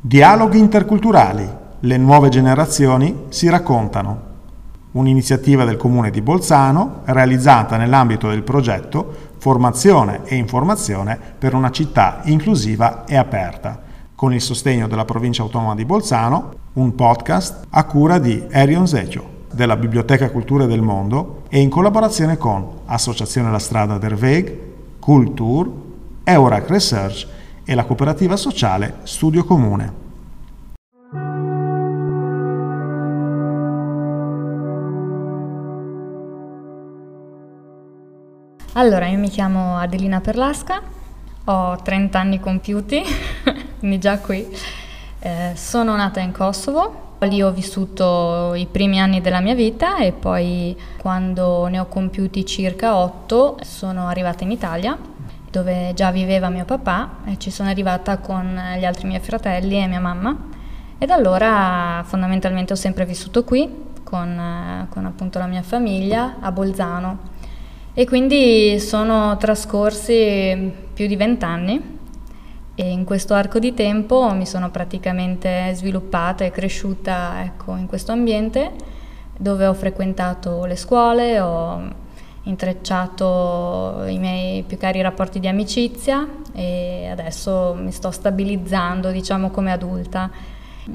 Dialoghi interculturali. Le nuove generazioni si raccontano. Un'iniziativa del Comune di Bolzano realizzata nell'ambito del progetto Formazione e informazione per una città inclusiva e aperta, con il sostegno della Provincia Autonoma di Bolzano, un podcast a cura di Erion Zecio della Biblioteca Culture del Mondo e in collaborazione con Associazione La Strada der Weg, Cultur, Eurac Research e la cooperativa sociale Studio Comune. Allora, io mi chiamo Adelina Perlasca, ho 30 anni compiuti, quindi già qui. Eh, sono nata in Kosovo, lì ho vissuto i primi anni della mia vita e poi quando ne ho compiuti circa 8 sono arrivata in Italia dove già viveva mio papà e ci sono arrivata con gli altri miei fratelli e mia mamma. E da allora fondamentalmente ho sempre vissuto qui con, con appunto la mia famiglia a Bolzano. E quindi sono trascorsi più di vent'anni e in questo arco di tempo mi sono praticamente sviluppata e cresciuta ecco, in questo ambiente dove ho frequentato le scuole, ho intrecciato i miei più cari rapporti di amicizia e adesso mi sto stabilizzando diciamo come adulta.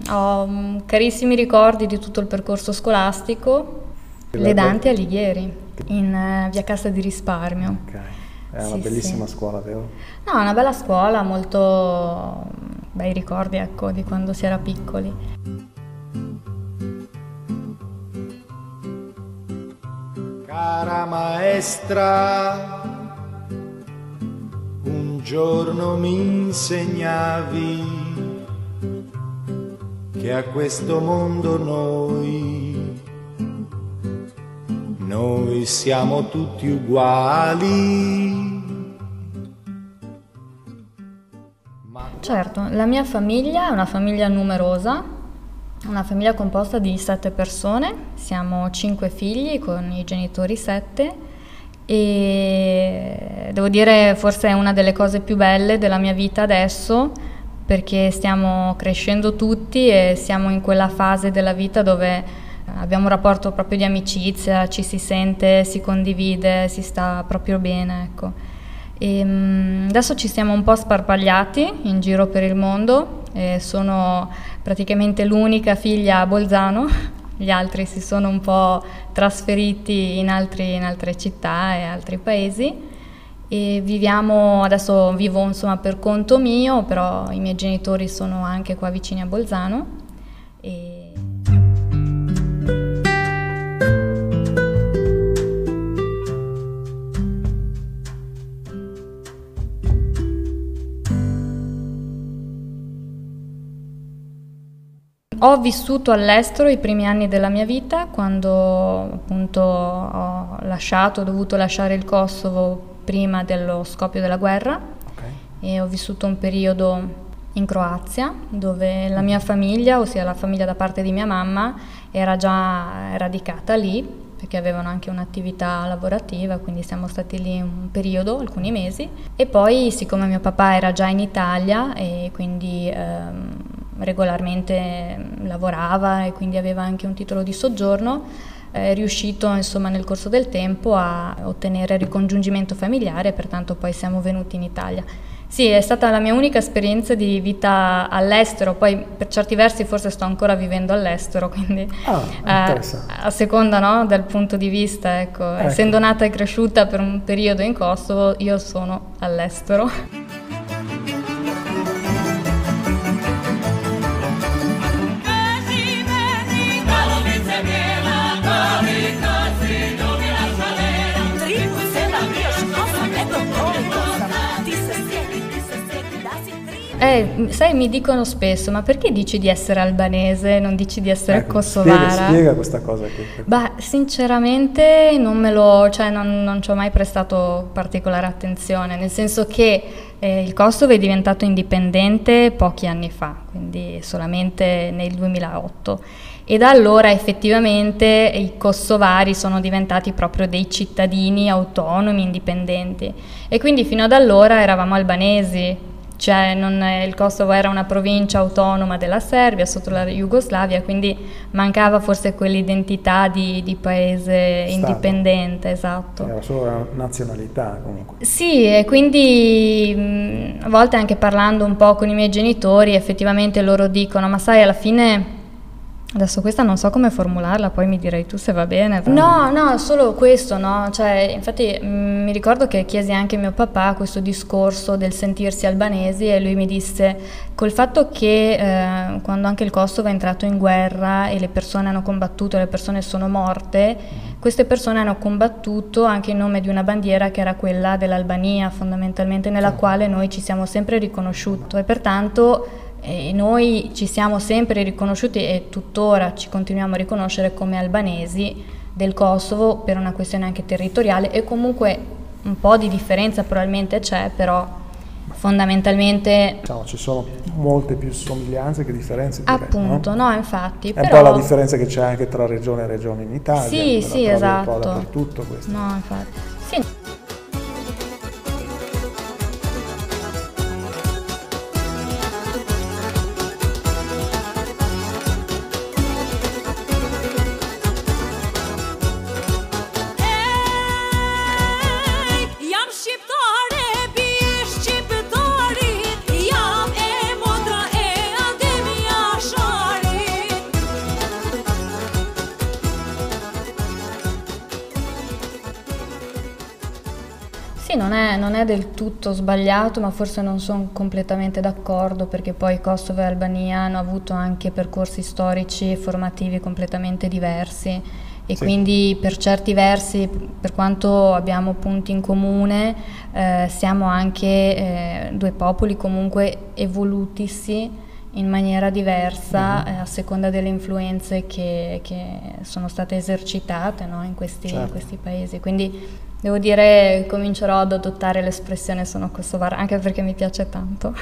Ho carissimi ricordi di tutto il percorso scolastico, le Dante Alighieri in uh, via Cassa di Risparmio. Ok, è una sì, bellissima sì. scuola, vero? No, è una bella scuola, molto bei ricordi, ecco, di quando si era piccoli. Cara maestra, un giorno mi insegnavi che a questo mondo noi noi siamo tutti uguali. Certo, la mia famiglia è una famiglia numerosa, una famiglia composta di sette persone, siamo cinque figli con i genitori sette e devo dire forse è una delle cose più belle della mia vita adesso perché stiamo crescendo tutti e siamo in quella fase della vita dove abbiamo un rapporto proprio di amicizia, ci si sente, si condivide, si sta proprio bene. Ecco. E, um, adesso ci siamo un po' sparpagliati in giro per il mondo, sono praticamente l'unica figlia a Bolzano, gli altri si sono un po' trasferiti in, altri, in altre città e altri paesi. E viviamo, adesso vivo insomma per conto mio, però i miei genitori sono anche qua vicini a Bolzano. E Ho vissuto all'estero i primi anni della mia vita quando appunto ho lasciato, ho dovuto lasciare il Kosovo prima dello scoppio della guerra okay. e ho vissuto un periodo in Croazia dove la mia famiglia, ossia la famiglia da parte di mia mamma, era già radicata lì perché avevano anche un'attività lavorativa, quindi siamo stati lì un periodo, alcuni mesi. E poi, siccome mio papà era già in Italia e quindi ehm, regolarmente mm, lavorava e quindi aveva anche un titolo di soggiorno, è riuscito insomma nel corso del tempo a ottenere ricongiungimento familiare e pertanto poi siamo venuti in Italia. Sì, è stata la mia unica esperienza di vita all'estero, poi per certi versi forse sto ancora vivendo all'estero, quindi ah, eh, a seconda no, del punto di vista, ecco, ecco. essendo nata e cresciuta per un periodo in Kosovo, io sono all'estero. Eh, sai, mi dicono spesso, ma perché dici di essere albanese, non dici di essere ecco, kosovara? Spiega, spiega, questa cosa qui. Bah, sinceramente non me lo, cioè non, non ci ho mai prestato particolare attenzione, nel senso che eh, il Kosovo è diventato indipendente pochi anni fa, quindi solamente nel 2008 e da allora effettivamente i kosovari sono diventati proprio dei cittadini autonomi, indipendenti e quindi fino ad allora eravamo albanesi, cioè non, il Kosovo era una provincia autonoma della Serbia sotto la Jugoslavia, quindi mancava forse quell'identità di, di paese Stato. indipendente, esatto. Era solo la nazionalità comunque. Sì, e quindi a volte anche parlando un po' con i miei genitori, effettivamente loro dicono, ma sai, alla fine Adesso questa non so come formularla, poi mi direi tu se va bene. No, no, solo questo, no? Cioè, infatti mh, mm, mi ricordo che chiesi anche a mio papà questo discorso del sentirsi albanesi e lui mi disse col fatto che eh, quando anche il Kosovo è entrato in guerra e le persone hanno combattuto, le persone sono morte, queste persone hanno combattuto anche in nome di una bandiera che era quella dell'Albania fondamentalmente, nella quale noi ci siamo sempre riconosciuti e pertanto e noi ci siamo sempre riconosciuti e tuttora ci continuiamo a riconoscere come albanesi del Kosovo per una questione anche territoriale e comunque un po' di differenza probabilmente c'è, però fondamentalmente... Diciamo, ci sono molte più somiglianze che differenze. Direi, appunto, no? no? infatti. È però... un po' la differenza che c'è anche tra regione e regione in Italia. Sì, sì, esatto. Un po' dappertutto questo. No, infatti. Sì. Sì, è, del tutto sbagliato, ma forse non sono completamente d'accordo perché poi Kosovo e Albania hanno avuto anche percorsi storici e formativi completamente diversi e sì. quindi per certi versi, per quanto abbiamo punti in comune, eh, siamo anche eh, due popoli comunque evolutisi in maniera diversa mm-hmm. eh, a seconda delle influenze che, che sono state esercitate no, in, questi, certo. in questi paesi. Quindi Devo dire, comincerò ad adottare l'espressione sono kosovara, anche perché mi piace tanto.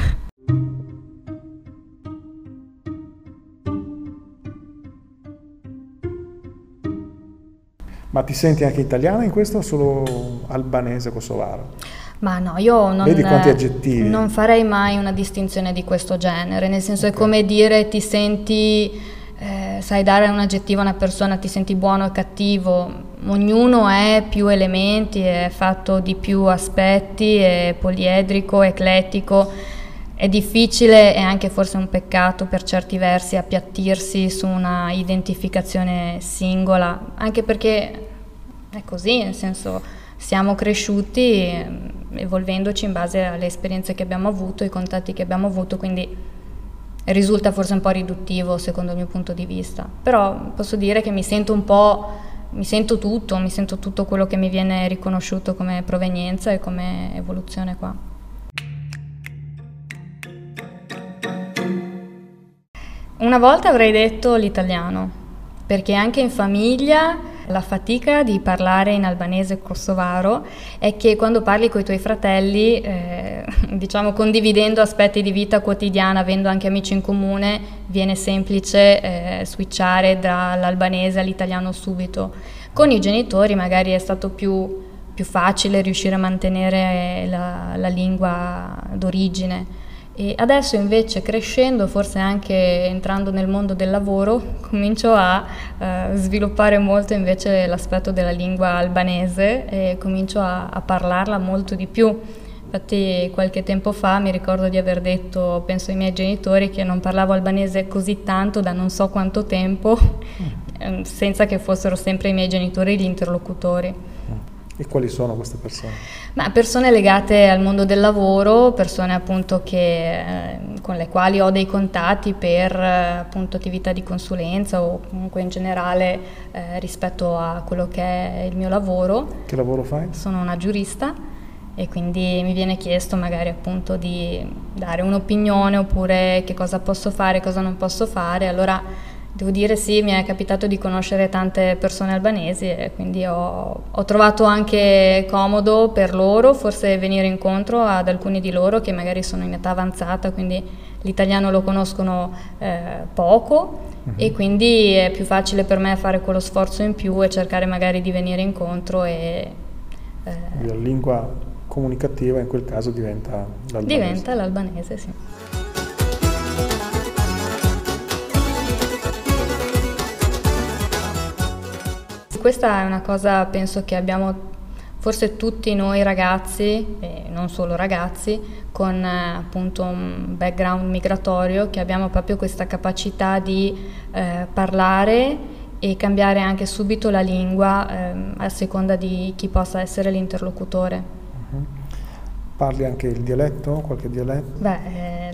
Ma ti senti anche italiana in questo o solo albanese kosovaro? Ma no, io non, aggettivi. non farei mai una distinzione di questo genere, nel senso okay. è come dire ti senti eh, sai dare un aggettivo a una persona, ti senti buono o cattivo, ognuno è più elementi, è fatto di più aspetti, è poliedrico, eclettico. È difficile e anche forse un peccato per certi versi appiattirsi su una identificazione singola, anche perché è così, nel senso siamo cresciuti evolvendoci in base alle esperienze che abbiamo avuto, ai contatti che abbiamo avuto, quindi risulta forse un po' riduttivo secondo il mio punto di vista, però posso dire che mi sento un po', mi sento tutto, mi sento tutto quello che mi viene riconosciuto come provenienza e come evoluzione qua. Una volta avrei detto l'italiano, perché anche in famiglia la fatica di parlare in albanese kosovaro è che quando parli con i tuoi fratelli, eh, diciamo condividendo aspetti di vita quotidiana, avendo anche amici in comune, viene semplice eh, switchare dall'albanese all'italiano subito. Con i genitori magari è stato più, più facile riuscire a mantenere la, la lingua d'origine. E adesso invece crescendo, forse anche entrando nel mondo del lavoro, comincio a eh, sviluppare molto invece l'aspetto della lingua albanese e comincio a, a, parlarla molto di più. Infatti qualche tempo fa mi ricordo di aver detto, penso ai miei genitori, che non parlavo albanese così tanto da non so quanto tempo, mm. senza che fossero sempre i miei genitori gli interlocutori. E quali sono queste persone? Ma persone legate al mondo del lavoro, persone appunto che, eh, con le quali ho dei contatti per eh, appunto attività di consulenza o comunque in generale eh, rispetto a quello che è il mio lavoro. Che lavoro fai? Sono una giurista e quindi mi viene chiesto magari appunto di dare un'opinione oppure che cosa posso fare, cosa non posso fare. Allora Devo dire sì, mi è capitato di conoscere tante persone albanesi e quindi ho, ho, trovato anche comodo per loro forse venire incontro ad alcuni di loro che magari sono in età avanzata, quindi l'italiano lo conoscono eh, poco uh-huh. e quindi è più facile per me fare quello sforzo in più e cercare magari di venire incontro e... Eh, la lingua comunicativa in quel caso diventa l'albanese. Diventa l'albanese, sì. Questa è una cosa, penso che abbiamo forse tutti noi ragazzi, e non solo ragazzi, con eh, appunto un background migratorio, che abbiamo proprio questa capacità di eh, parlare e cambiare anche subito la lingua eh, a seconda di chi possa essere l'interlocutore. Parli anche il dialetto, qualche dialetto? Beh,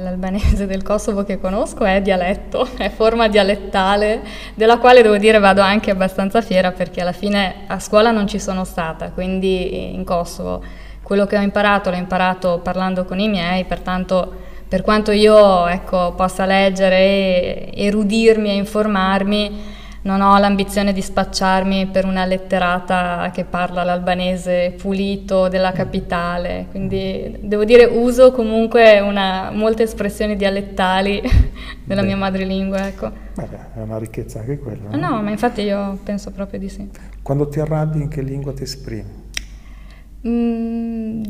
eh, l'albanese del Kosovo che conosco è dialetto, è forma dialettale, della quale devo dire vado anche abbastanza fiera perché alla fine a scuola non ci sono stata, quindi in Kosovo quello che ho imparato l'ho imparato parlando con i miei, pertanto per quanto io ecco, possa leggere, erudirmi e informarmi, non ho l'ambizione di spacciarmi per una letterata che parla l'albanese pulito della capitale, quindi devo dire uso comunque una, molte espressioni dialettali della Beh. mia madrelingua. Ecco. Beh, è una ricchezza anche quella. No? no, ma infatti io penso proprio di sì. Quando ti arrabbi in che lingua ti esprimi? Mm,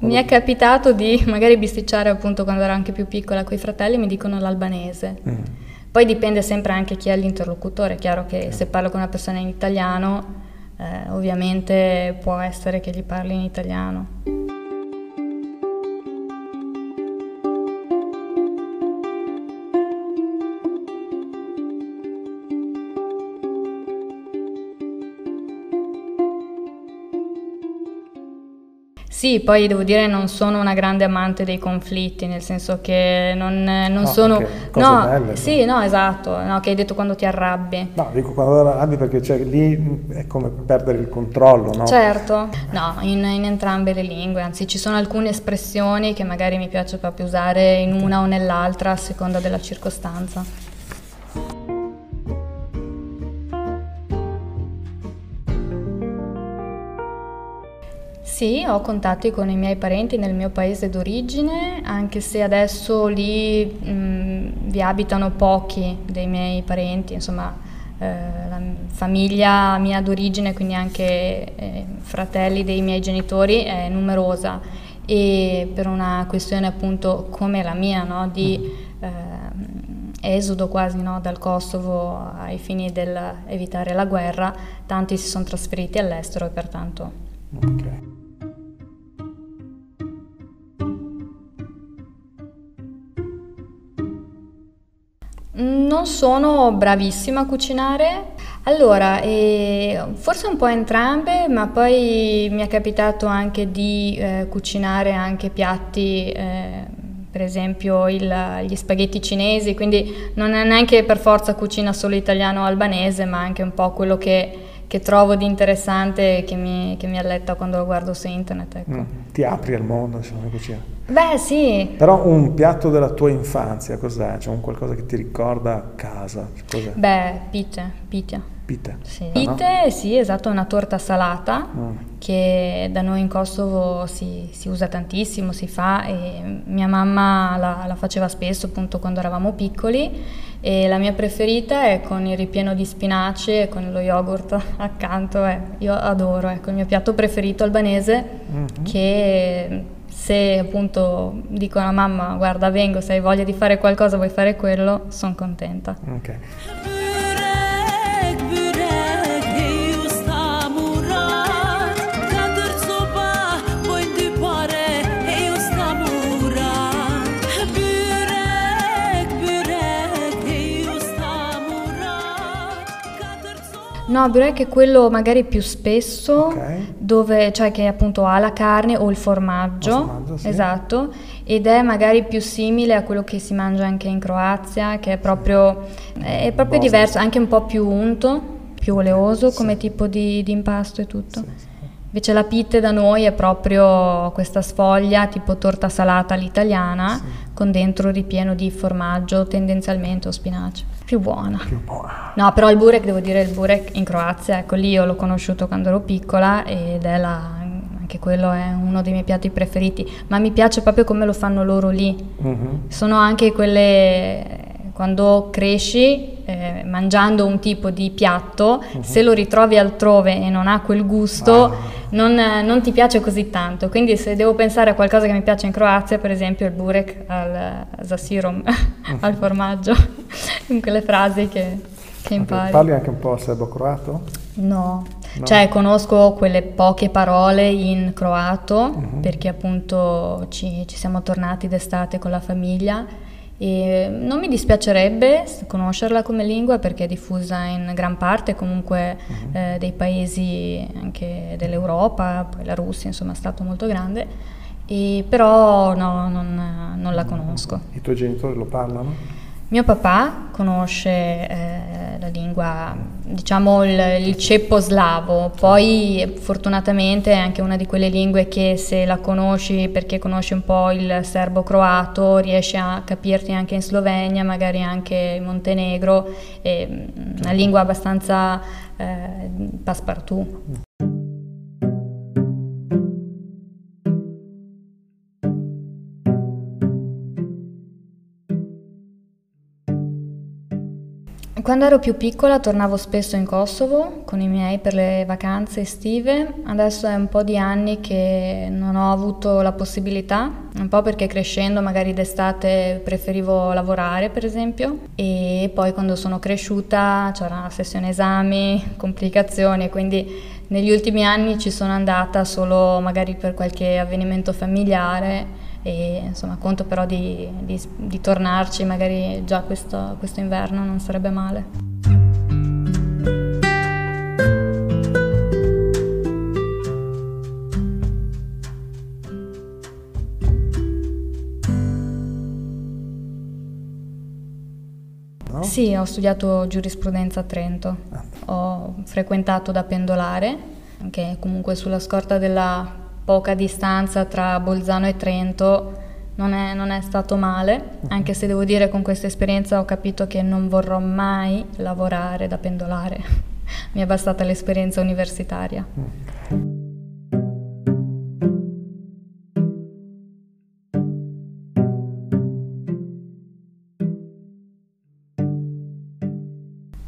mi è capitato di magari bisticciare appunto quando ero anche più piccola con i fratelli mi dicono l'albanese. Mm poi dipende sempre anche chi è l'interlocutore, è chiaro che se parlo con una persona in italiano, eh, ovviamente può essere che gli parli in italiano. Sì, poi devo dire non sono una grande amante dei conflitti, nel senso che non, non no, sono... No, belle, sì, no, esatto, no, che hai detto quando ti arrabbi. No, dico quando ti arrabbi perché cioè, lì è come perdere il controllo, no? Certo, no, in, in, entrambe le lingue, anzi ci sono alcune espressioni che magari mi piace proprio usare in una o nell'altra a seconda della circostanza. Sì, ho contatti con i miei parenti nel mio paese d'origine, anche se adesso lì mh, vi abitano pochi dei miei parenti, insomma eh, la famiglia mia d'origine, quindi anche eh, fratelli dei miei genitori, è numerosa e per una questione appunto come la mia, no, di eh, esodo quasi no, dal Kosovo ai fini del evitare la guerra, tanti si sono trasferiti all'estero e pertanto... Okay. Non sono bravissima a cucinare. Allora, eh, forse un po' entrambe, ma poi mi è capitato anche di eh, cucinare anche piatti, eh, per esempio il, gli spaghetti cinesi, quindi non è neanche per forza cucina solo italiano o albanese, ma anche un po' quello che che trovo di interessante e che mi, che mi alletta quando lo guardo su internet. Ecco. Mm, ti apri al mondo, insomma, cucina. Beh, sì. Però un piatto della tua infanzia, cos'è? C'è un qualcosa che ti ricorda a casa? Cos'è? Beh, pite, pitia. Pite? Sì. Pite, no? sì, esatto, una torta salata mm. che da noi in Kosovo si, si, usa tantissimo, si fa e mia mamma la, la faceva spesso appunto quando eravamo piccoli e la mia preferita è con il ripieno di spinaci e con lo yogurt accanto, eh. io adoro, ecco il mio piatto preferito albanese mm-hmm. che se appunto dico a mamma guarda vengo se hai voglia di fare qualcosa vuoi fare quello, sono contenta. Okay. No, burek è quello magari più spesso, okay. dove, cioè che appunto ha la carne o il formaggio, formaggio sì. esatto, ed è magari più simile a quello che si mangia anche in Croazia, che è proprio, è proprio diverso, anche un po' più unto, più oleoso come tipo di, di, impasto e tutto. Invece la pitte da noi è proprio questa sfoglia tipo torta salata all'italiana sì. con dentro ripieno di formaggio tendenzialmente o spinaci. Più buona. Più buona. No, però il burek, devo dire, il burek in Croazia, ecco lì io l'ho conosciuto quando ero piccola ed è la, anche quello è uno dei miei piatti preferiti, ma mi piace proprio come lo fanno loro lì. Mm-hmm. Sono anche quelle, quando cresci eh, mangiando un tipo di piatto, uh-huh. se lo ritrovi altrove e non ha quel gusto, ah. non, non, ti piace così tanto. Quindi se devo pensare a qualcosa che mi piace in Croazia, per esempio il burek al zasirom, uh-huh. al formaggio, in quelle frasi che, che impari. Parli anche un po' serbo-croato? No. no. Cioè conosco quelle poche parole in croato uh-huh. perché appunto ci, ci siamo tornati d'estate con la famiglia e non mi dispiacerebbe conoscerla come lingua perché è diffusa in gran parte comunque uh-huh. eh, dei paesi anche dell'Europa, poi la Russia insomma è stato molto grande, e, però no, non, non la conosco. I tuoi genitori lo parlano? Mio papà conosce eh, la lingua, diciamo il, il, ceppo slavo, poi fortunatamente è anche una di quelle lingue che se la conosci perché conosci un po' il serbo-croato riesci a capirti anche in Slovenia, magari anche in Montenegro, è una lingua abbastanza eh, passepartout. Quando ero più piccola tornavo spesso in Kosovo con i miei per le vacanze estive, adesso è un po' di anni che non ho avuto la possibilità, un po' perché crescendo magari d'estate preferivo lavorare per esempio. E poi quando sono cresciuta c'era la sessione esami, complicazioni, quindi negli ultimi anni ci sono andata solo magari per qualche avvenimento familiare e insomma conto però di, di, di tornarci magari già questo, questo inverno non sarebbe male. Sì, ho studiato giurisprudenza a Trento, ah. ho frequentato da pendolare, che comunque sulla scorta della poca distanza tra Bolzano e Trento non è, non è, stato male, anche se devo dire con questa esperienza ho capito che non vorrò mai lavorare da pendolare, mi è bastata l'esperienza universitaria.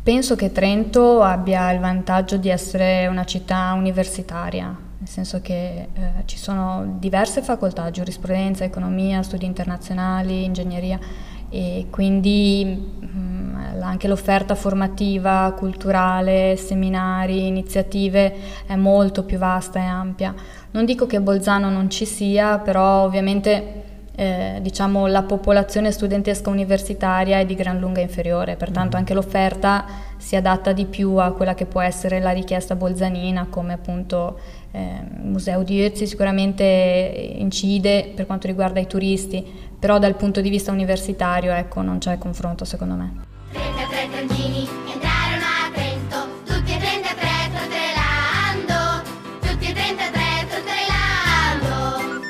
Penso che Trento abbia il vantaggio di essere una città universitaria, nel senso che eh, ci sono diverse facoltà, giurisprudenza, economia, studi internazionali, ingegneria e quindi mh, mm, anche l'offerta formativa, culturale, seminari, iniziative è molto più vasta e ampia. Non dico che Bolzano non ci sia, però ovviamente eh, diciamo, la popolazione studentesca universitaria è di gran lunga inferiore, pertanto mm. anche l'offerta si adatta di più a quella che può essere la richiesta bolzanina, come appunto il Museo di Ötzi sicuramente incide per quanto riguarda i turisti, però dal punto di vista universitario ecco, non c'è confronto secondo me. 33 tangini entrarono a Trento, tutti e 33 trotrelando, tutti e 33 trotrelando.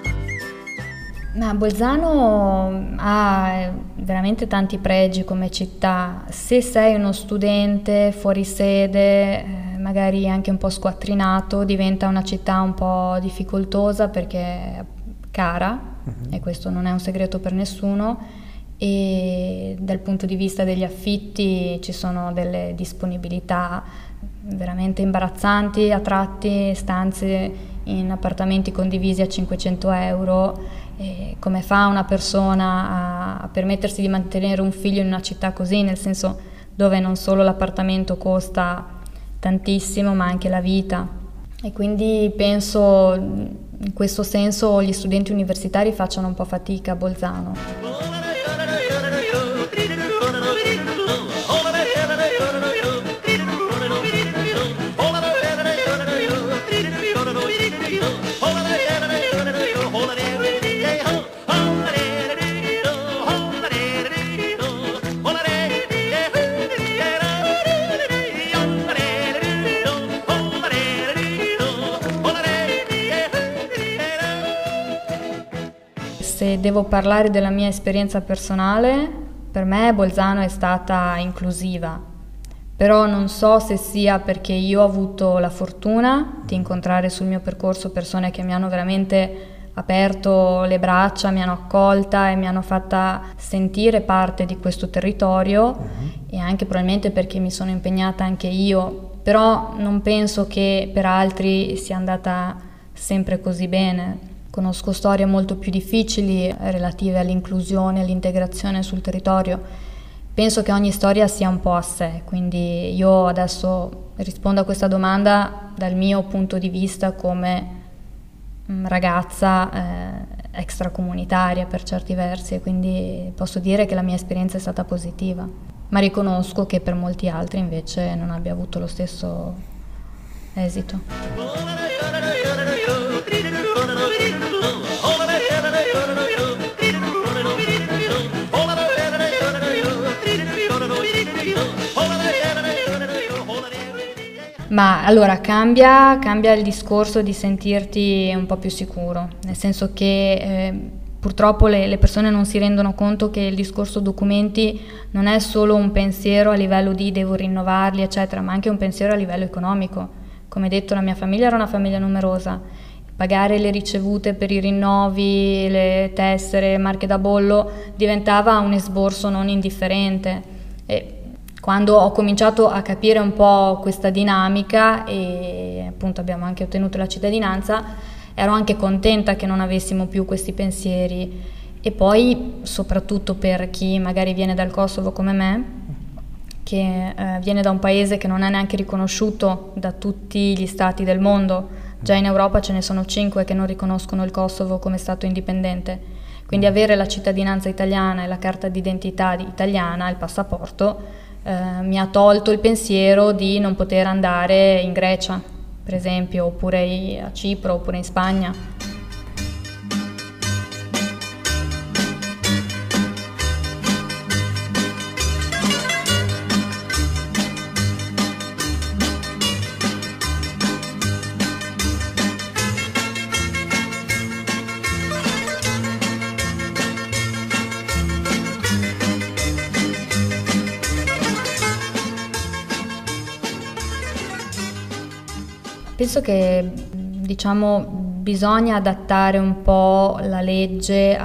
Ma Bolzano ha veramente tanti pregi come città. Se sei uno studente fuori sede, eh, magari anche un po' squattrinato, diventa una città un po' difficoltosa perché è cara uh-huh. e questo non è un segreto per nessuno e dal punto di vista degli affitti ci sono delle disponibilità veramente imbarazzanti, a tratti stanze in appartamenti condivisi a 500 euro. E come fa una persona a, a permettersi di mantenere un figlio in una città così, nel senso dove non solo l'appartamento costa tantissimo, ma anche la vita. E quindi penso in questo senso gli studenti universitari facciano un po' fatica a Bolzano. Devo parlare della mia esperienza personale, per me Bolzano è stata inclusiva, però non so se sia perché io ho avuto la fortuna di incontrare sul mio percorso persone che mi hanno veramente aperto le braccia, mi hanno accolta e mi hanno fatta sentire parte di questo territorio uh-huh. e anche probabilmente perché mi sono impegnata anche io, però non penso che per altri sia andata sempre così bene. Conosco storie molto più difficili relative all'inclusione, all'integrazione sul territorio. Penso che ogni storia sia un po' a sé, quindi io adesso rispondo a questa domanda dal mio punto di vista come Mm, ragazza eh, extracomunitaria per certi versi e quindi posso dire che la mia esperienza è stata positiva, ma riconosco che per molti altri invece non abbia avuto lo stesso esito. Ma allora cambia, cambia, il discorso di sentirti un po' più sicuro, nel senso che eh, purtroppo le, le, persone non si rendono conto che il discorso documenti non è solo un pensiero a livello di devo rinnovarli, eccetera, ma anche un pensiero a livello economico. Come detto, la mia famiglia era una famiglia numerosa. Pagare le ricevute per i rinnovi, le tessere, marche da bollo diventava un esborso non indifferente. E quando ho cominciato a capire un po' questa dinamica e appunto abbiamo anche ottenuto la cittadinanza, ero anche contenta che non avessimo più questi pensieri. E poi soprattutto per chi magari viene dal Kosovo come me, che eh, viene da un paese che non è neanche riconosciuto da tutti gli stati del mondo, già in Europa ce ne sono cinque che non riconoscono il Kosovo come Stato indipendente, quindi avere la cittadinanza italiana e la carta d'identità italiana, il passaporto, eh, mi ha tolto il pensiero di non poter andare in Grecia, per esempio, oppure a Cipro, oppure in Spagna. Penso che diciamo, bisogna adattare un po' la legge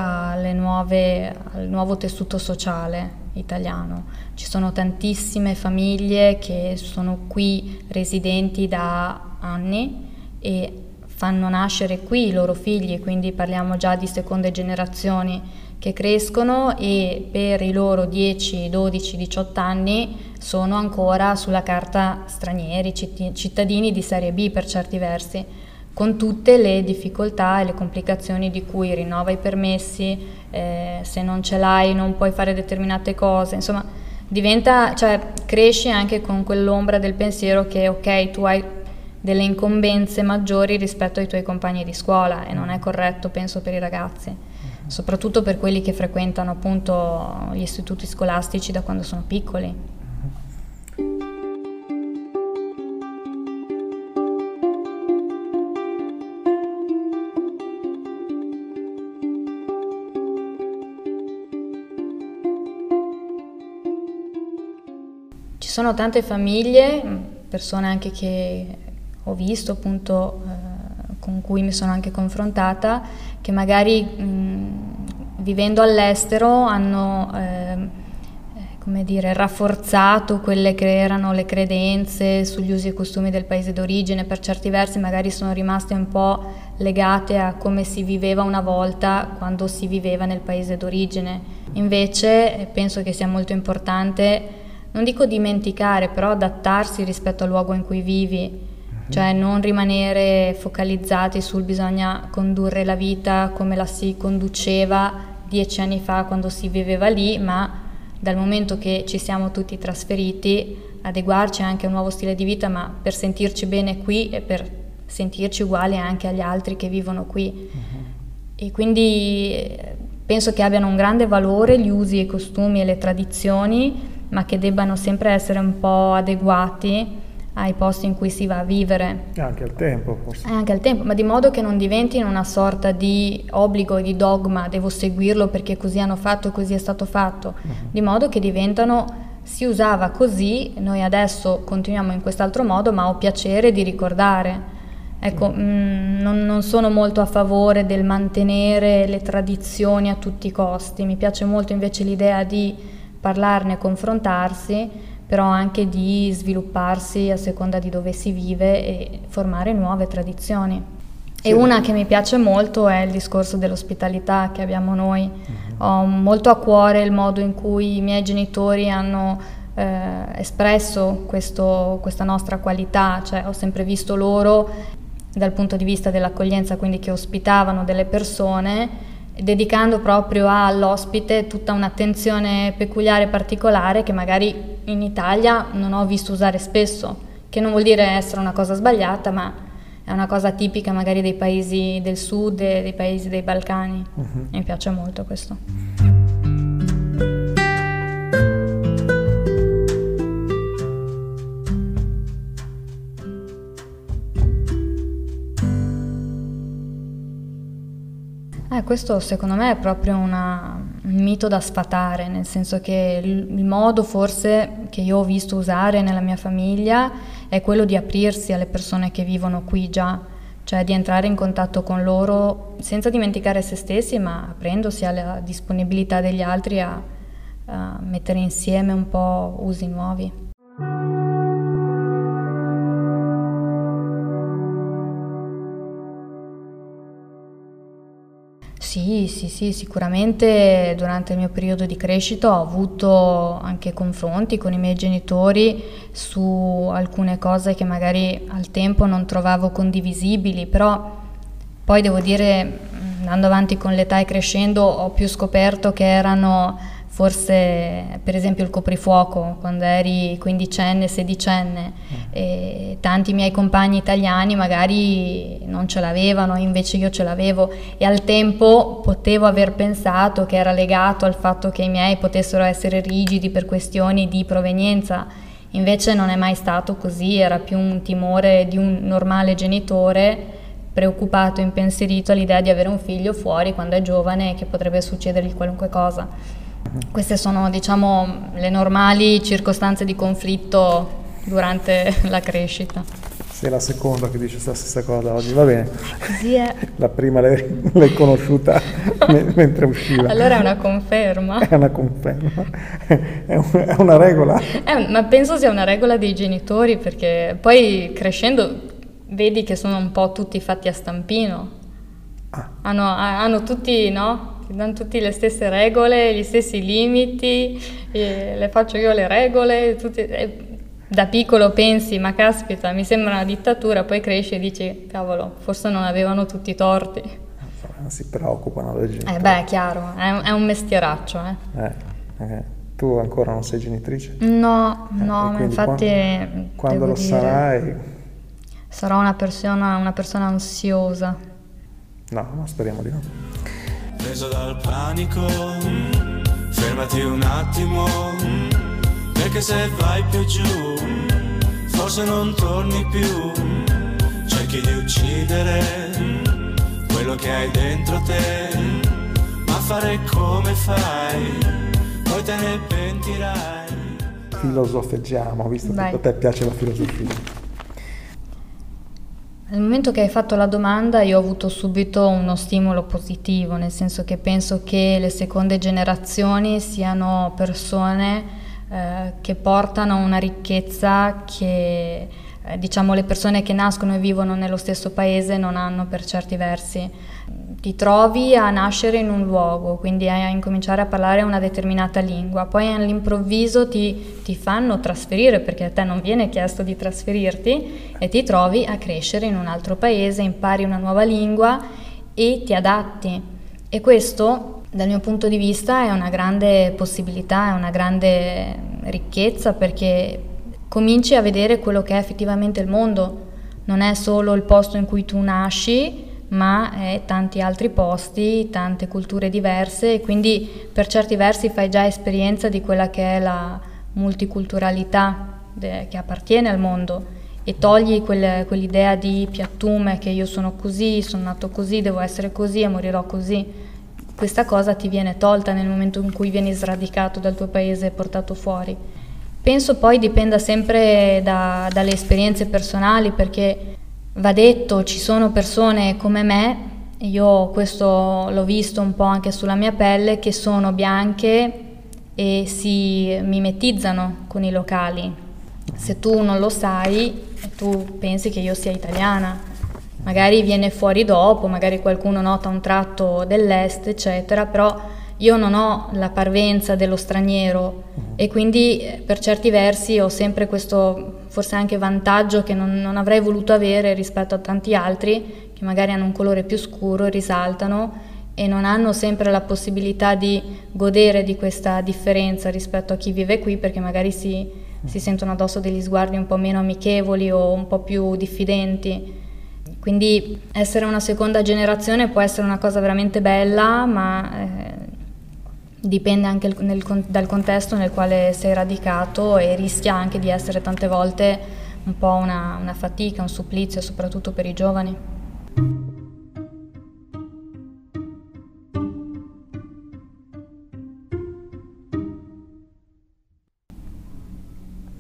nuove, al nuovo tessuto sociale italiano. Ci sono tantissime famiglie che sono qui residenti da anni e fanno nascere qui i loro figli, quindi parliamo già di seconde generazioni che crescono e per i loro 10, 12, 18 anni sono ancora sulla carta stranieri, cittadini di serie B per certi versi, con tutte le difficoltà e le complicazioni di cui rinnova i permessi, eh, se non ce l'hai non puoi fare determinate cose, insomma diventa, cioè cresci anche con quell'ombra del pensiero che ok tu hai delle incombenze maggiori rispetto ai tuoi compagni di scuola e non è corretto penso per i ragazzi soprattutto per quelli che frequentano appunto gli istituti scolastici da quando sono piccoli. Sono tante famiglie, persone anche che ho visto appunto eh, con cui mi sono anche confrontata, che magari mh, vivendo all'estero hanno eh, come dire, rafforzato quelle che erano le credenze sugli usi e costumi del paese d'origine, per certi versi magari sono rimaste un po' legate a come si viveva una volta quando si viveva nel paese d'origine. Invece eh, penso che sia molto importante, non dico dimenticare, però adattarsi rispetto al luogo in cui vivi cioè non rimanere focalizzati sul bisogna condurre la vita come la si conduceva dieci anni fa quando si viveva lì, ma dal momento che ci siamo tutti trasferiti, adeguarci anche a un nuovo stile di vita, ma per sentirci bene qui e per sentirci uguali anche agli altri che vivono qui. Uh-huh. E quindi eh, penso che abbiano un grande valore gli usi, i costumi e le tradizioni, ma che debbano sempre essere un po' adeguati ai posti in cui si va a vivere. E anche al tempo, forse. E anche al tempo, ma di modo che non diventino una sorta di obbligo, di dogma, devo seguirlo perché così hanno fatto e così è stato fatto, uh-huh. di modo che diventano, si usava così, noi adesso continuiamo in quest'altro modo, ma ho piacere di ricordare. Ecco, mh, mm, non, non, sono molto a favore del mantenere le tradizioni a tutti i costi, mi piace molto invece l'idea di parlarne, confrontarsi, però anche di svilupparsi a seconda di dove si vive e formare nuove tradizioni. E una che mi piace molto è il discorso dell'ospitalità che abbiamo noi. Mm-hmm. Ho molto a cuore il modo in cui i miei genitori hanno eh, espresso questo, questa nostra qualità, cioè ho sempre visto loro dal punto di vista dell'accoglienza, quindi che ospitavano delle persone, dedicando proprio all'ospite tutta un'attenzione peculiare e particolare che magari in Italia non ho visto usare spesso, che non vuol dire essere una cosa sbagliata, ma è una cosa tipica magari dei paesi del sud e dei paesi dei Balcani. Uh-huh. Mi piace molto questo. Questo secondo me è proprio una, un mito da sfatare, nel senso che il, modo forse che io ho visto usare nella mia famiglia è quello di aprirsi alle persone che vivono qui già, cioè di entrare in contatto con loro senza dimenticare se stessi, ma aprendosi alla disponibilità degli altri a, a mettere insieme un po' usi nuovi. Sì, sì, sì, sicuramente durante il mio periodo di crescita ho avuto anche confronti con i miei genitori su alcune cose che magari al tempo non trovavo condivisibili, però poi devo dire, andando avanti con l'età e crescendo, ho più scoperto che erano forse per esempio il coprifuoco quando eri quindicenne, sedicenne mm. e tanti miei compagni italiani magari non ce l'avevano, invece io ce l'avevo e al tempo potevo aver pensato che era legato al fatto che i miei potessero essere rigidi per questioni di provenienza, invece non è mai stato così, era più un timore di un normale genitore preoccupato, impensierito all'idea di avere un figlio fuori quando è giovane e che potrebbe succedergli qualunque cosa. Queste sono diciamo, le normali circostanze di conflitto durante la crescita. Sei la seconda che dice la stessa cosa oggi, va bene. Così è. La prima l'hai, l'hai conosciuta mentre usciva. Allora è una conferma. È una conferma. È, un, è una regola. È, ma penso sia una regola dei genitori perché poi crescendo vedi che sono un po' tutti fatti a stampino. Ah. Hanno, hanno tutti, no? Danno tutte le stesse regole, gli stessi limiti, le faccio io le regole, tutti, da piccolo pensi, ma caspita, mi sembra una dittatura, poi cresci e dici, cavolo, forse non avevano tutti i torti. Non si preoccupano dei genitori. Eh beh, chiaro, è un, è un mestieraccio. Eh. Eh, eh. Tu ancora non sei genitrice? No, eh, no, ma infatti... Quando, quando lo dire, sarai... Sarò una persona, una persona ansiosa. No, ma speriamo di no preso dal panico. Fermati un attimo, perché se vai più giù, forse non torni più. Cerchi di uccidere quello che hai dentro te, ma fare come fai, poi te ne pentirai. Filosofeggiamo, visto Vai. che a te piace la filosofia. Nel momento che hai fatto la domanda io ho avuto subito uno stimolo positivo, nel senso che penso che le seconde generazioni siano persone eh, che portano una ricchezza che eh, diciamo le persone che nascono e vivono nello stesso paese non hanno per certi versi ti trovi a nascere in un luogo, quindi a incominciare a parlare una determinata lingua, poi all'improvviso ti, ti, fanno trasferire perché a te non viene chiesto di trasferirti e ti trovi a crescere in un altro paese, impari una nuova lingua e ti adatti. E questo dal mio punto di vista è una grande possibilità, è una grande ricchezza perché cominci a vedere quello che è effettivamente il mondo, non è solo il posto in cui tu nasci, ma è tanti altri posti, tante culture diverse e quindi per certi versi fai già esperienza di quella che è la multiculturalità de- che appartiene al mondo e togli quelle, quell'idea di piattume che io sono così, sono nato così, devo essere così e morirò così. Questa cosa ti viene tolta nel momento in cui vieni sradicato dal tuo paese e portato fuori. Penso poi dipenda sempre da, dalle esperienze personali perché Va detto, ci sono persone come me, io questo l'ho visto un po' anche sulla mia pelle, che sono bianche e si mimetizzano con i locali. Se tu non lo sai, tu pensi che io sia italiana, magari viene fuori dopo, magari qualcuno nota un tratto dell'est, eccetera, però io non ho la parvenza dello straniero. E quindi per certi versi ho sempre questo forse anche vantaggio che non, non, avrei voluto avere rispetto a tanti altri che magari hanno un colore più scuro, risaltano e non hanno sempre la possibilità di godere di questa differenza rispetto a chi vive qui perché magari si, si sentono addosso degli sguardi un po' meno amichevoli o un po' più diffidenti. Quindi essere una seconda generazione può essere una cosa veramente bella, ma eh, dipende anche nel, dal contesto nel quale sei radicato e rischia anche di essere tante volte un po' una, una fatica, un supplizio, soprattutto per i giovani.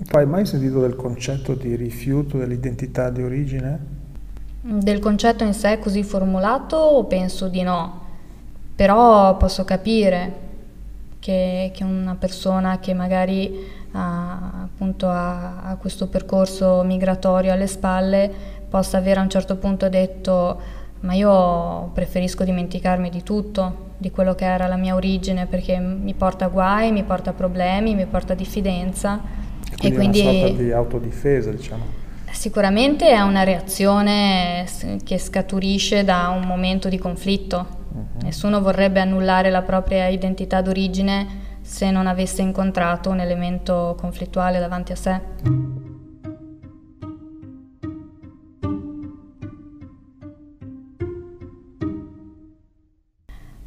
Hai mai sentito del concetto di rifiuto dell'identità di origine? Del concetto in sé così formulato penso di no, però posso capire che, che una persona che magari ha, appunto ha, ha questo percorso migratorio alle spalle possa avere a un certo punto detto ma io preferisco dimenticarmi di tutto, di quello che era la mia origine perché mi porta guai, mi porta problemi, mi porta diffidenza. Quindi e quindi è una sorta di autodifesa, diciamo. Sicuramente è una reazione che scaturisce da un momento di conflitto. Nessuno vorrebbe annullare la propria identità d'origine se non avesse incontrato un elemento conflittuale davanti a sé.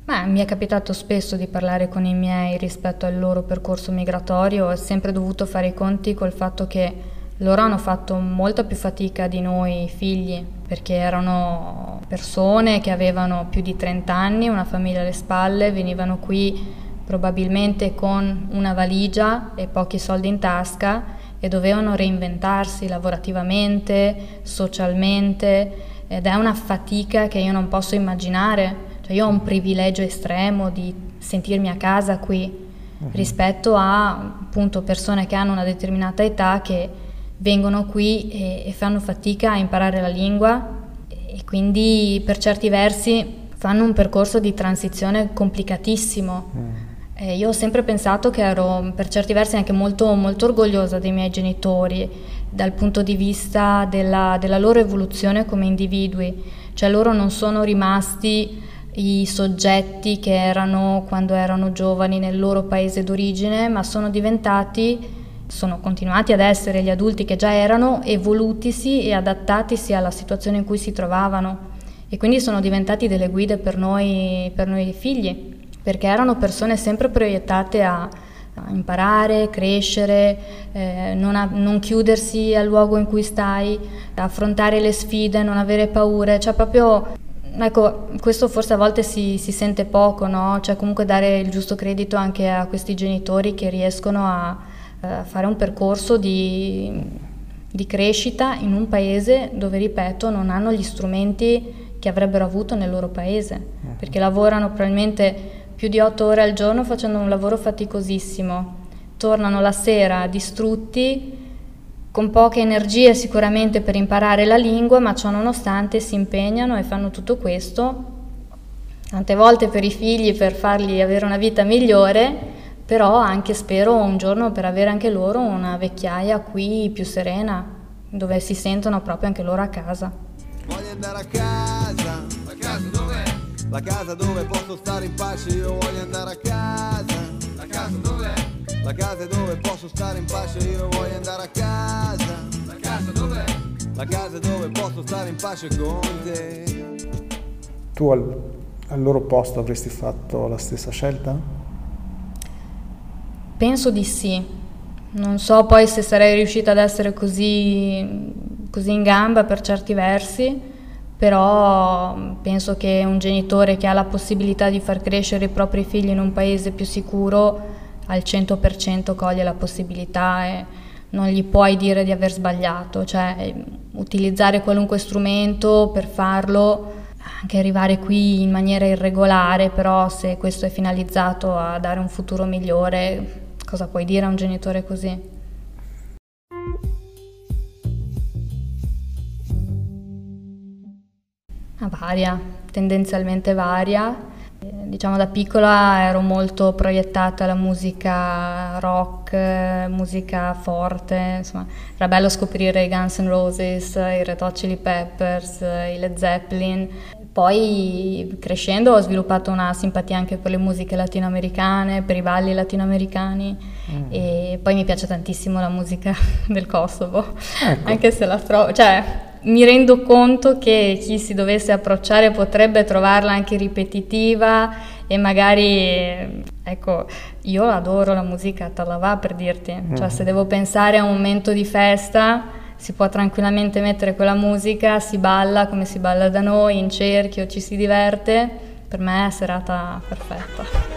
Beh, mi è capitato spesso di parlare con i miei rispetto al loro percorso migratorio, ho sempre dovuto fare i conti col fatto che loro hanno fatto molta più fatica di noi figli perché erano persone che avevano più di 30 anni, una famiglia alle spalle, venivano qui probabilmente con una valigia e pochi soldi in tasca e dovevano reinventarsi lavorativamente, socialmente ed è una fatica che io non posso immaginare. Cioè io ho un privilegio estremo di sentirmi a casa qui uh-huh. rispetto a appunto persone che hanno una determinata età che vengono qui e, e fanno fatica a imparare la lingua e quindi per certi versi fanno un percorso di transizione complicatissimo. Mm. Eh, io ho sempre pensato che ero per certi versi anche molto, molto orgogliosa dei miei genitori dal punto di vista della, della loro evoluzione come individui, cioè loro non sono rimasti i soggetti che erano quando erano giovani nel loro paese d'origine, ma sono diventati sono continuati ad essere gli adulti che già erano evolutisi e adattatisi alla situazione in cui si trovavano e quindi sono diventati delle guide per noi, per noi figli, perché erano persone sempre proiettate a, a imparare, crescere, eh, non, a, non, chiudersi al luogo in cui stai, affrontare le sfide, non avere paure, cioè proprio Ecco, questo forse a volte si, si, sente poco, no? Cioè comunque dare il giusto credito anche a questi genitori che riescono a, eh, fare un percorso di, di crescita in un paese dove, ripeto, non hanno gli strumenti che avrebbero avuto nel loro paese, uh-huh. perché lavorano probabilmente più di otto ore al giorno facendo un lavoro faticosissimo, tornano la sera distrutti, con poche energie sicuramente per imparare la lingua, ma ciò nonostante si impegnano e fanno tutto questo, tante volte per i figli, per farli avere una vita migliore, però anche spero un giorno per avere anche loro una vecchiaia qui più serena, dove si sentono proprio anche loro a casa. Voglio andare a casa, la casa dov'è? La casa dove posso stare in pace, io voglio andare a casa. La casa dov'è? La casa dove posso stare in pace, io voglio andare a casa. La casa dov'è? La casa dove posso stare in pace con te. Tu al, al loro posto avresti fatto la stessa scelta? Penso di sì. Non so poi se sarei riuscita ad essere così, così in gamba per certi versi, però penso che un genitore che ha la possibilità di far crescere i propri figli in un paese più sicuro al 100% coglie la possibilità e non gli puoi dire di aver sbagliato, cioè utilizzare qualunque strumento per farlo, anche arrivare qui in maniera irregolare, però se questo è finalizzato a dare un futuro migliore, cosa puoi dire a un genitore così? Varia, tendenzialmente varia. Diciamo da piccola ero molto proiettata alla musica rock, musica forte, insomma era bello scoprire i Guns N' Roses, i Red Hot Chili Peppers, i Led Zeppelin. Poi crescendo ho sviluppato una simpatia anche per le musiche latinoamericane, per i balli latinoamericani mm. e poi mi piace tantissimo la musica del Kosovo, ecco. anche se la trovo, cioè mi rendo conto che chi si dovesse approcciare potrebbe trovarla anche ripetitiva e magari, ecco, io adoro la musica talava per dirti, cioè mm. se devo pensare a un momento di festa si può tranquillamente mettere quella musica, si balla come si balla da noi, in cerchio, ci si diverte, per me è serata perfetta.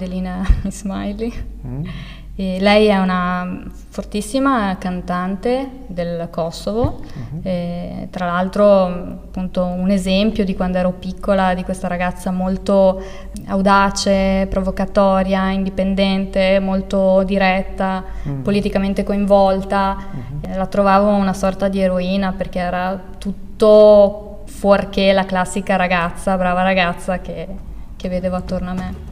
Adelina Ismaili. Mm. lei è una fortissima cantante del Kosovo, uh-huh. tra l'altro appunto un esempio di quando ero piccola, di questa ragazza molto audace, provocatoria, indipendente, molto diretta, uh-huh. politicamente coinvolta. Uh-huh. La trovavo una sorta di eroina perché era tutto fuorché la classica ragazza, brava ragazza che, che vedevo attorno a me.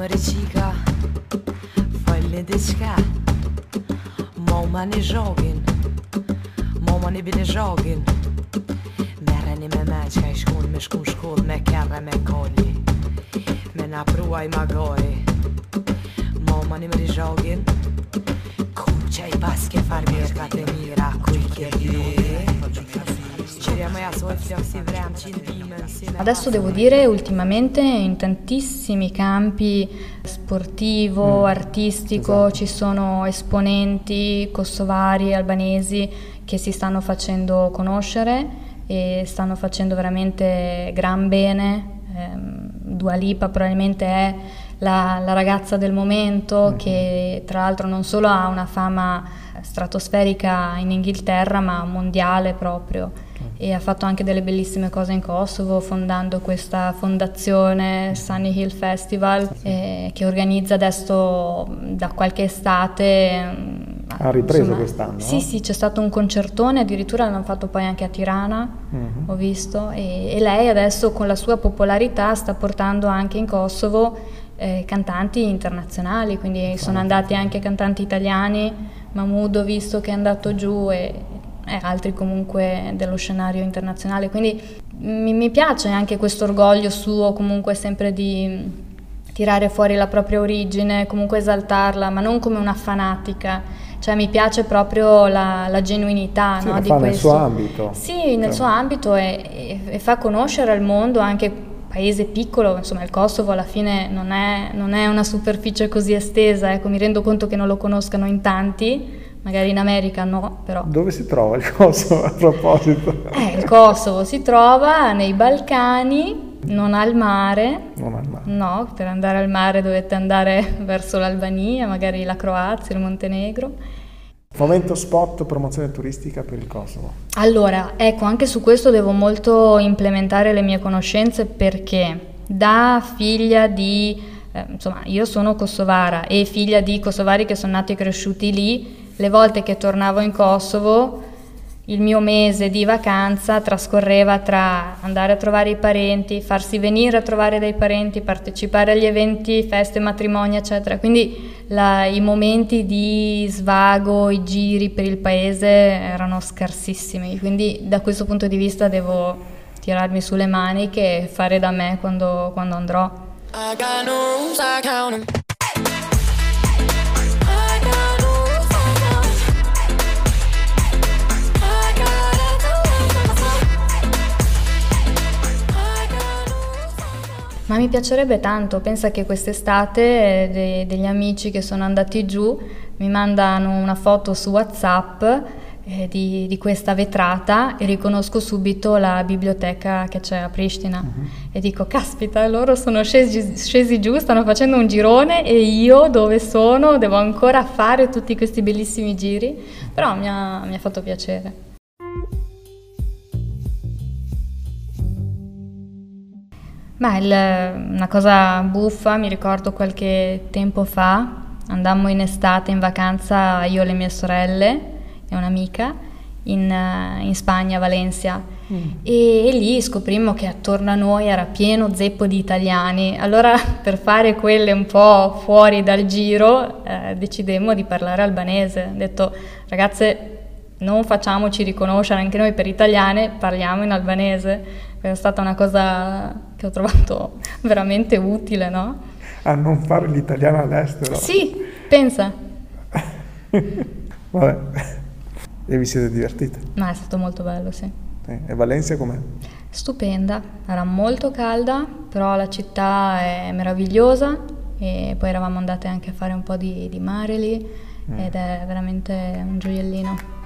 mëri qika Fëll një diqka Moma një zhogin Moma një bini zhogin. Mereni me me qka i shkun Me shkun shkull me kjerre me koli Me na pruaj ma gori Moma një mëri zhogin Ku që i baske farmirë ka të mira Ku i kjerë Adesso devo dire ultimamente in tantissimi campi sportivo, mm. artistico esatto. ci sono esponenti kosovari, albanesi che si stanno facendo conoscere e stanno facendo veramente gran bene. Eh, Dua Lipa probabilmente è la, la ragazza del momento mm-hmm. che tra l'altro non solo ha una fama stratosferica in Inghilterra ma mondiale proprio e ha fatto anche delle bellissime cose in Kosovo fondando questa fondazione Sunny Hill Festival eh, che organizza adesso da qualche estate ha ripreso insomma, quest'anno? Sì, sì, c'è stato un concertone, addirittura l'hanno fatto poi anche a Tirana, uh-huh. ho visto, e, e, lei adesso con la sua popolarità sta portando anche in Kosovo eh, cantanti internazionali, quindi sono andati anche cantanti italiani, Mahmoud ho visto che è andato giù e e altri comunque dello scenario internazionale. Quindi mi, mi piace anche questo orgoglio suo comunque sempre di tirare fuori la propria origine, comunque esaltarla, ma non come una fanatica. Cioè mi piace proprio la, la genuinità sì, no, di questo. nel suo ambito. Sì, nel cioè. suo ambito e, e, e, fa conoscere al mondo anche paese piccolo, insomma il Kosovo alla fine non è, non è una superficie così estesa, ecco, mi rendo conto che non lo conoscano in tanti, magari in America no, però. Dove si trova il Kosovo a proposito? Eh, il Kosovo si trova nei Balcani, non al mare. Non al mare. No, per andare al mare dovete andare verso l'Albania, magari la Croazia, il Montenegro. Momento spot promozione turistica per il Kosovo. Allora, ecco, anche su questo devo molto implementare le mie conoscenze perché da figlia di, eh, insomma, io sono kosovara e figlia di kosovari che sono nati e cresciuti lì, le volte che tornavo in Kosovo il mio mese di vacanza trascorreva tra andare a trovare i parenti, farsi venire a trovare dei parenti, partecipare agli eventi, feste, matrimoni, eccetera. Quindi la, i momenti di svago, i giri per il paese erano scarsissimi. Quindi da questo punto di vista devo tirarmi sulle maniche e fare da me quando, quando andrò. I got no rules, I count I mi piacerebbe tanto, pensa che quest'estate eh, de- degli amici che sono andati giù mi mandano una foto su WhatsApp eh, di, di, questa vetrata e riconosco subito la biblioteca che c'è a Pristina. Uh-huh. e dico caspita loro sono scesi, scesi, giù stanno facendo un girone e io dove sono devo ancora fare tutti questi bellissimi giri? Però mi ha, mi ha fatto piacere Beh, il, una cosa buffa, mi ricordo qualche tempo fa, andammo in estate in vacanza io e le mie sorelle e un'amica in, in Spagna, a Valencia. Mm. E, e, lì scoprimmo che attorno a noi era pieno zeppo di italiani. Allora, per fare quelle un po' fuori dal giro, eh, decidemmo di parlare albanese. Ho detto, ragazze, non facciamoci riconoscere anche noi per italiane, parliamo in albanese. È stata una cosa che ho trovato veramente utile, no? A non fare l'italiano all'estero. Sì, pensa. Vabbè. E vi siete divertite? Ma è stato molto bello, sì. E Valencia com'è? Stupenda, era molto calda, però la città è meravigliosa e poi eravamo andate anche a fare un po' di, di mare lì mm. ed è veramente un gioiellino.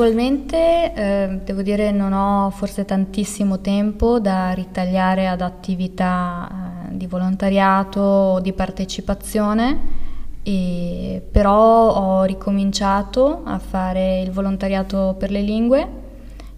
Attualmente eh, devo dire non ho forse tantissimo tempo da ritagliare ad attività eh, di volontariato o di partecipazione, e, però ho ricominciato a fare il volontariato per le lingue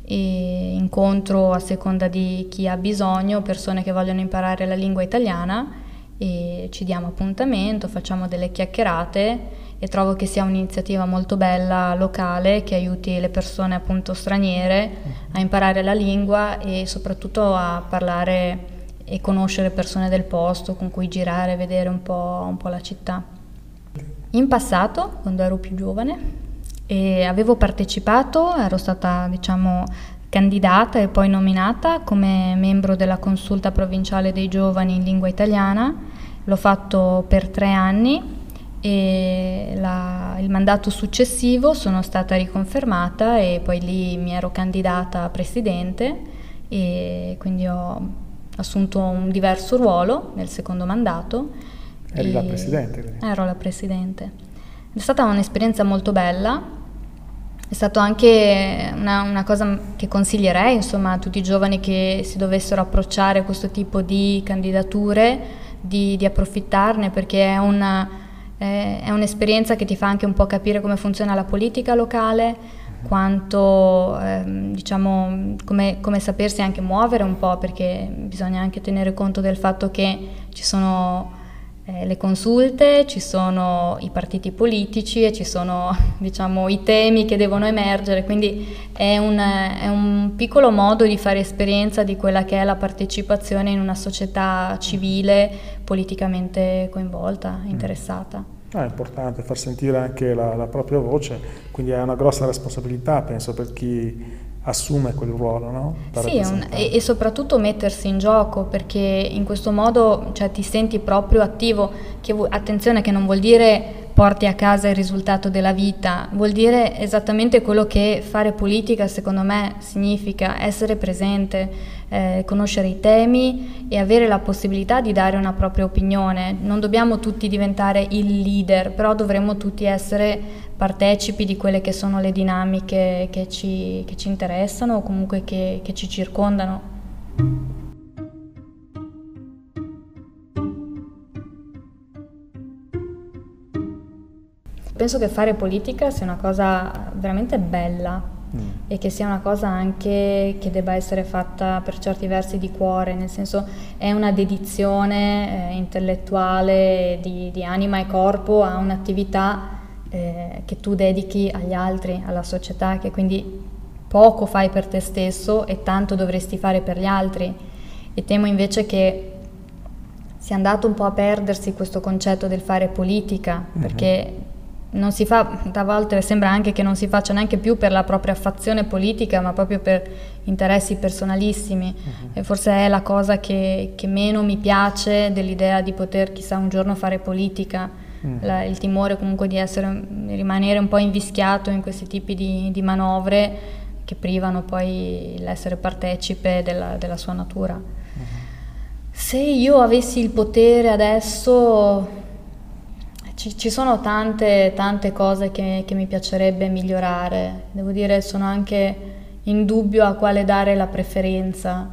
e incontro a seconda di chi ha bisogno persone che vogliono imparare la lingua italiana e ci diamo appuntamento, facciamo delle chiacchierate e trovo che sia un'iniziativa molto bella locale che aiuti le persone appunto straniere a imparare la lingua e soprattutto a parlare e conoscere persone del posto con cui girare, vedere un po', un po la città. In passato, quando ero più giovane, avevo partecipato, ero stata diciamo candidata e poi nominata come membro della consulta provinciale dei giovani in lingua italiana, l'ho fatto per tre anni e la, il mandato successivo sono stata riconfermata e poi lì mi ero candidata a presidente e quindi ho assunto un diverso ruolo nel secondo mandato. Eri la presidente? Ero la presidente. È stata un'esperienza molto bella, è stata anche una, una, cosa che consiglierei insomma, a tutti i giovani che si dovessero approcciare a questo tipo di candidature, di, di approfittarne perché è una è un'esperienza che ti fa anche un po' capire come funziona la politica locale, quanto, ehm, diciamo, come, come, sapersi anche muovere un po', perché bisogna anche tenere conto del fatto che ci sono eh, le consulte, ci sono i partiti politici e ci sono, diciamo, i temi che devono emergere, quindi è un, è un piccolo modo di fare esperienza di quella che è la partecipazione in una società civile politicamente coinvolta, mm. interessata. Ah, è importante far sentire anche la, la, propria voce, quindi è una grossa responsabilità, penso, per chi assume quel ruolo, no? sì, un, e, e, soprattutto mettersi in gioco, perché in questo modo cioè, ti senti proprio attivo, che, attenzione che non vuol dire porti a casa il risultato della vita, vuol dire esattamente quello che fare politica secondo me significa, essere presente, eh, conoscere i temi e avere la possibilità di dare una propria opinione. Non dobbiamo tutti diventare il leader, però dovremmo tutti essere partecipi di quelle che sono le dinamiche che ci, che ci interessano o comunque che, che ci circondano. penso che fare politica sia una cosa veramente bella mm. e che sia una cosa anche che debba essere fatta per certi versi di cuore, nel senso è una dedizione eh, intellettuale di, di, anima e corpo a un'attività eh, che tu dedichi agli altri, alla società, che quindi poco fai per te stesso e tanto dovresti fare per gli altri. E temo invece che sia andato un po' a perdersi questo concetto del fare politica, mm-hmm. perché non si fa, a volte sembra anche che non si faccia neanche più per la propria affazione politica, ma proprio per interessi personalissimi. Uh-huh. E forse è la cosa che, che, meno mi piace dell'idea di poter chissà un giorno fare politica, uh-huh. la, il timore comunque di, essere, di, rimanere un po' invischiato in questi tipi di, di manovre che privano poi l'essere partecipe della, della sua natura. Uh-huh. Se io avessi il potere adesso ci, ci sono tante, tante cose che, che, mi piacerebbe migliorare, devo dire sono anche in dubbio a quale dare la preferenza.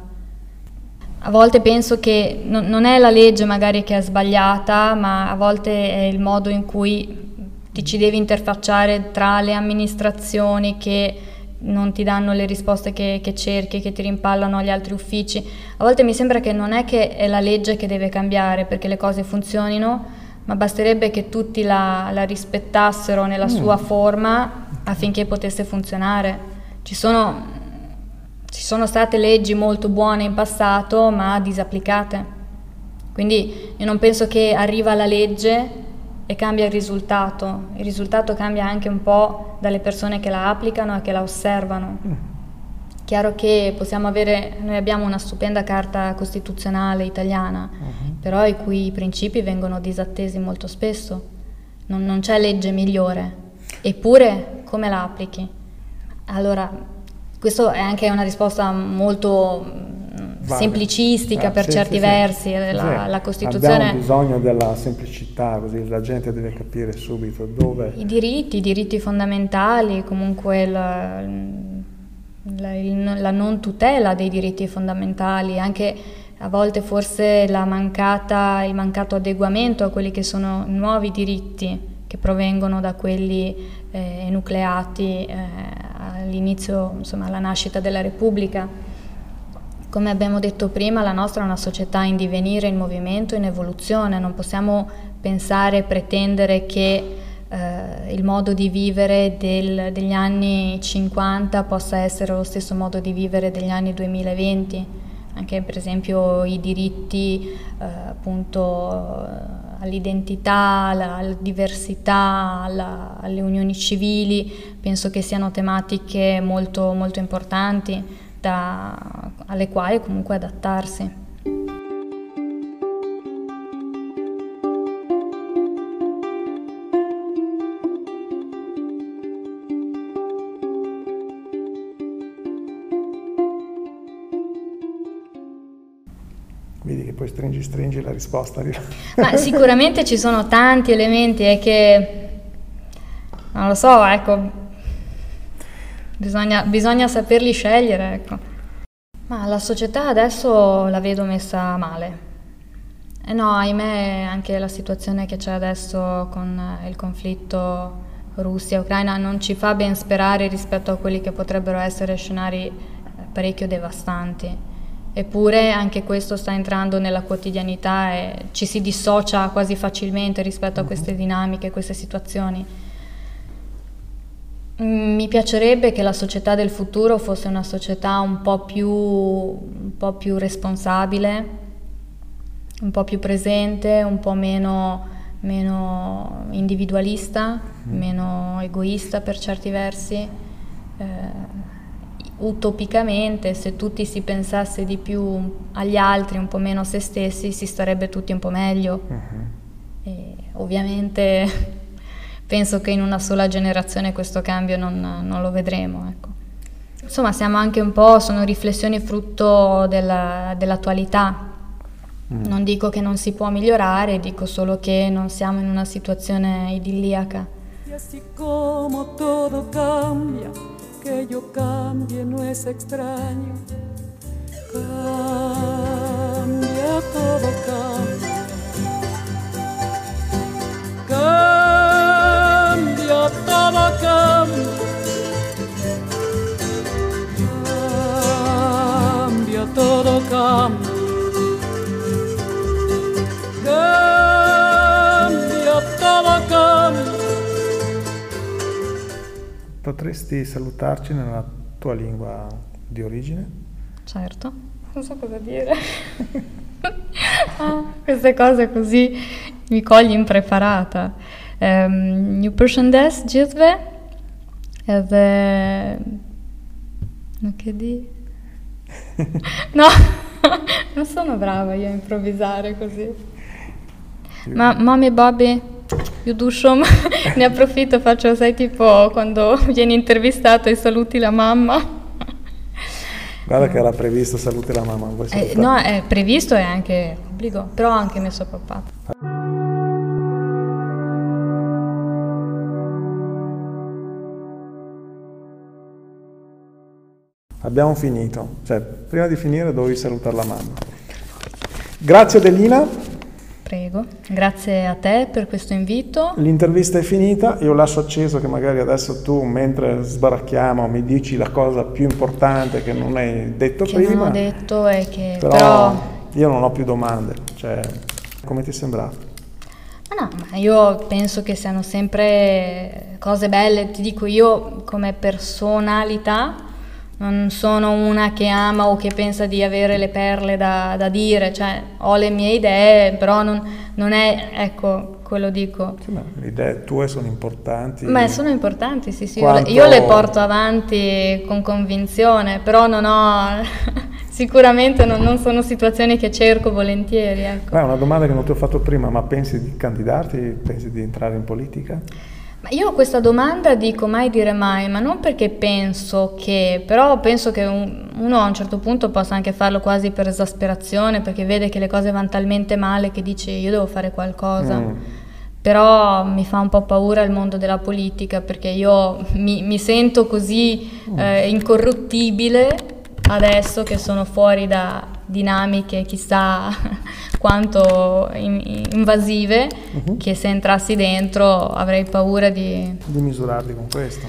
A volte penso che non, non è la legge magari che è sbagliata, ma a volte è il modo in cui ti ci devi interfacciare tra le amministrazioni che non ti danno le risposte che, che, cerchi, che ti rimpallano agli altri uffici. A volte mi sembra che non è che è la legge che deve cambiare perché le cose funzionino, ma basterebbe che tutti la, la rispettassero nella mm. sua forma affinché potesse funzionare. Ci sono, ci sono state leggi molto buone in passato, ma disapplicate. Quindi io non penso che arriva la legge e cambia il risultato. Il risultato cambia anche un po' dalle persone che la applicano e che la osservano. Mm. Chiaro che possiamo avere, noi abbiamo una stupenda carta costituzionale italiana, uh-huh. Però i cui principi vengono disattesi molto spesso. Non, non c'è legge migliore. Eppure, come la applichi? Allora, questa è anche una risposta molto mm, vale. semplicistica eh, per sì, certi sì, versi. Sì. La, la, Costituzione. Abbiamo bisogno della semplicità, così la gente deve capire subito dove. I diritti, i diritti fondamentali, comunque la, la, la non tutela dei diritti fondamentali, anche a volte forse mancata, il mancato adeguamento a quelli che sono nuovi diritti che provengono da quelli eh, enucleati eh, all'inizio, insomma, alla nascita della Repubblica. Come abbiamo detto prima, la nostra è una società in divenire, in movimento, in evoluzione, non possiamo pensare e pretendere che eh, il modo di vivere del, degli anni 50 possa essere lo stesso modo di vivere degli anni 2020, anche per esempio i diritti eh, appunto all'identità, alla, alla diversità, alla, alle unioni civili, penso che siano tematiche molto, molto importanti da, alle quali comunque adattarsi. Poi stringi, stringi, la risposta. Ma sicuramente ci sono tanti elementi e che, non lo so, ecco, bisogna, bisogna saperli scegliere, ecco. Ma la società adesso la vedo messa male. E no, ahimè, anche la situazione che c'è adesso con il conflitto Russia-Ucraina non ci fa ben sperare rispetto a quelli che potrebbero essere scenari parecchio devastanti. Eppure anche questo sta entrando nella quotidianità e ci si dissocia quasi facilmente rispetto a queste mhm. dinamiche, queste situazioni. Mm, mi piacerebbe che la società del futuro fosse una società un po' più, un po più responsabile, un po' più presente, un po' meno, meno individualista, mm. meno egoista per certi versi. Eh, utopicamente se tutti si pensasse di più agli altri, un po' meno a se stessi, si starebbe tutti un po' meglio. Uh-huh. ovviamente penso che in una sola generazione questo cambio non, non lo vedremo. Ecco. Insomma, siamo anche un po', sono riflessioni frutto della, dell'attualità. Mm. Non dico che non si può migliorare, dico solo che non siamo in una situazione idilliaca. E así como todo cambia que yo cambie no es extraño. Cambia, todo Potresti salutarci nella tua lingua di origine? Certo, non so cosa dire. ah, queste cose così mi cogli impreparata. Um, një përshëndes gjithve edhe nuk e di. no, non sono brava io a improvvisare così. Ma mamma e babi, io du shumë, ne approfitto, faccio, sai, tipo quando vieni intervistato e saluti la mamma. Guarda che era previsto saluti la mamma. Eh, no, è previsto e anche obbligo, però ho anche messo papà. Abbiamo finito, cioè prima di finire dovevi salutare la mamma. Grazie Adelina. Prego, grazie a te per questo invito. L'intervista è finita, io lascio acceso che magari adesso tu mentre sbaracchiamo mi dici la cosa più importante che non hai detto che prima. Che non ho detto è che però, però, io non ho più domande, cioè come ti è sembrato? Ma no, ma io penso che siano sempre cose belle, ti dico io come personalità non sono una che ama o che pensa di avere le perle da, da dire, cioè ho le mie idee, però non, non è, ecco, quello dico. Sì, ma le idee tue sono importanti. Beh, sono importanti, sì, sì, Quanto... io le porto avanti con convinzione, però non ho, sicuramente non, non, sono situazioni che cerco volentieri. Ecco. Beh, una domanda che non ti ho fatto prima, ma pensi di candidarti, pensi di entrare in politica? Io ho questa domanda dico mai dire mai, ma non perché penso che, però penso che un, uno a un certo punto possa anche farlo quasi per esasperazione, perché vede che le cose vanno talmente male che dice io devo fare qualcosa. Mm. Però mi fa un po' paura il mondo della politica perché io mi, mi sento così mm. eh, incorruttibile adesso che sono fuori da dinamiche chissà quanto invasive uh-huh. che se entrassi dentro avrei paura di... Di misurarli con questo.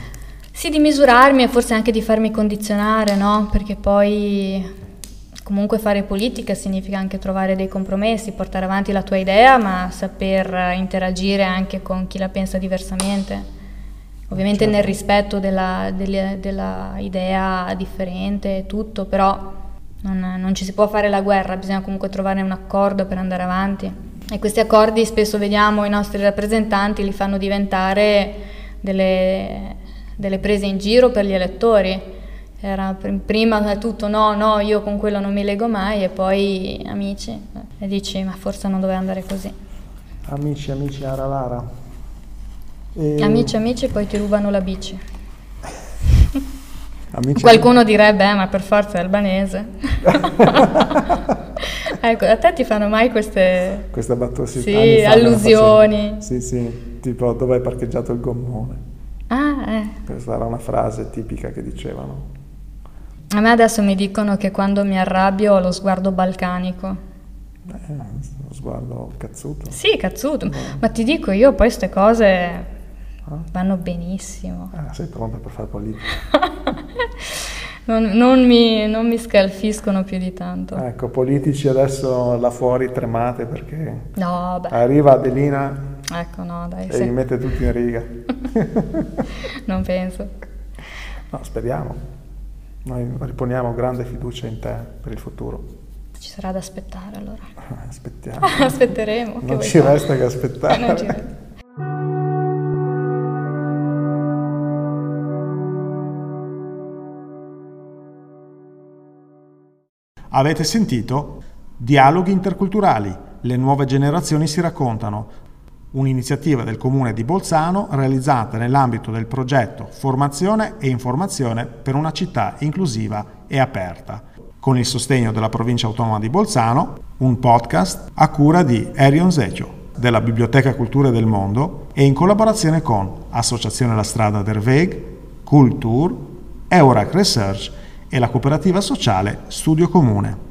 Sì, di misurarmi e forse anche di farmi condizionare, no? Perché poi comunque fare politica significa anche trovare dei compromessi, portare avanti la tua idea, ma saper interagire anche con chi la pensa diversamente. Ovviamente certo. nel rispetto della, della, della idea differente e tutto, però non, non, ci si può fare la guerra, bisogna comunque trovare un accordo per andare avanti. E questi accordi spesso vediamo i nostri rappresentanti li fanno diventare delle, delle prese in giro per gli elettori. Era prima tutto no, no, io con quello non mi leggo mai e poi amici. E dici ma forse non doveva andare così. Amici, amici, ara lara. E... Amici, amici, poi ti rubano la bici. Amici Qualcuno direbbe, eh, ma per forza è albanese. ecco, a te ti fanno mai queste... Queste battute? Sì, allusioni. Sì, sì, tipo dove hai parcheggiato il gommone. Ah, eh. Questa era una frase tipica che dicevano. A me adesso mi dicono che quando mi arrabbio ho lo sguardo balcanico. Eh, lo sguardo cazzuto. Sì, cazzuto. No. Ma ti dico, io poi queste cose Vanno benissimo. Ah, sei pronta per fare politica? non, non, mi, non, mi, scalfiscono più di tanto. Ecco, politici adesso là fuori tremate perché no, arriva Adelina ecco, no, dai, e sì. li mette tutti in riga. non penso. No, speriamo. Noi riponiamo grande fiducia in te per il futuro. Ci sarà da aspettare allora. Aspettiamo. Aspetteremo. Non ci fare? resta che aspettare. Avete sentito? Dialoghi interculturali, le nuove generazioni si raccontano, un'iniziativa del comune di Bolzano realizzata nell'ambito del progetto Formazione e Informazione per una città inclusiva e aperta, con il sostegno della provincia autonoma di Bolzano, un podcast a cura di Erion Zecchio della Biblioteca Culture del Mondo e in collaborazione con Associazione La Strada der Weg, Cultur, Eurac Research e la cooperativa sociale Studio Comune.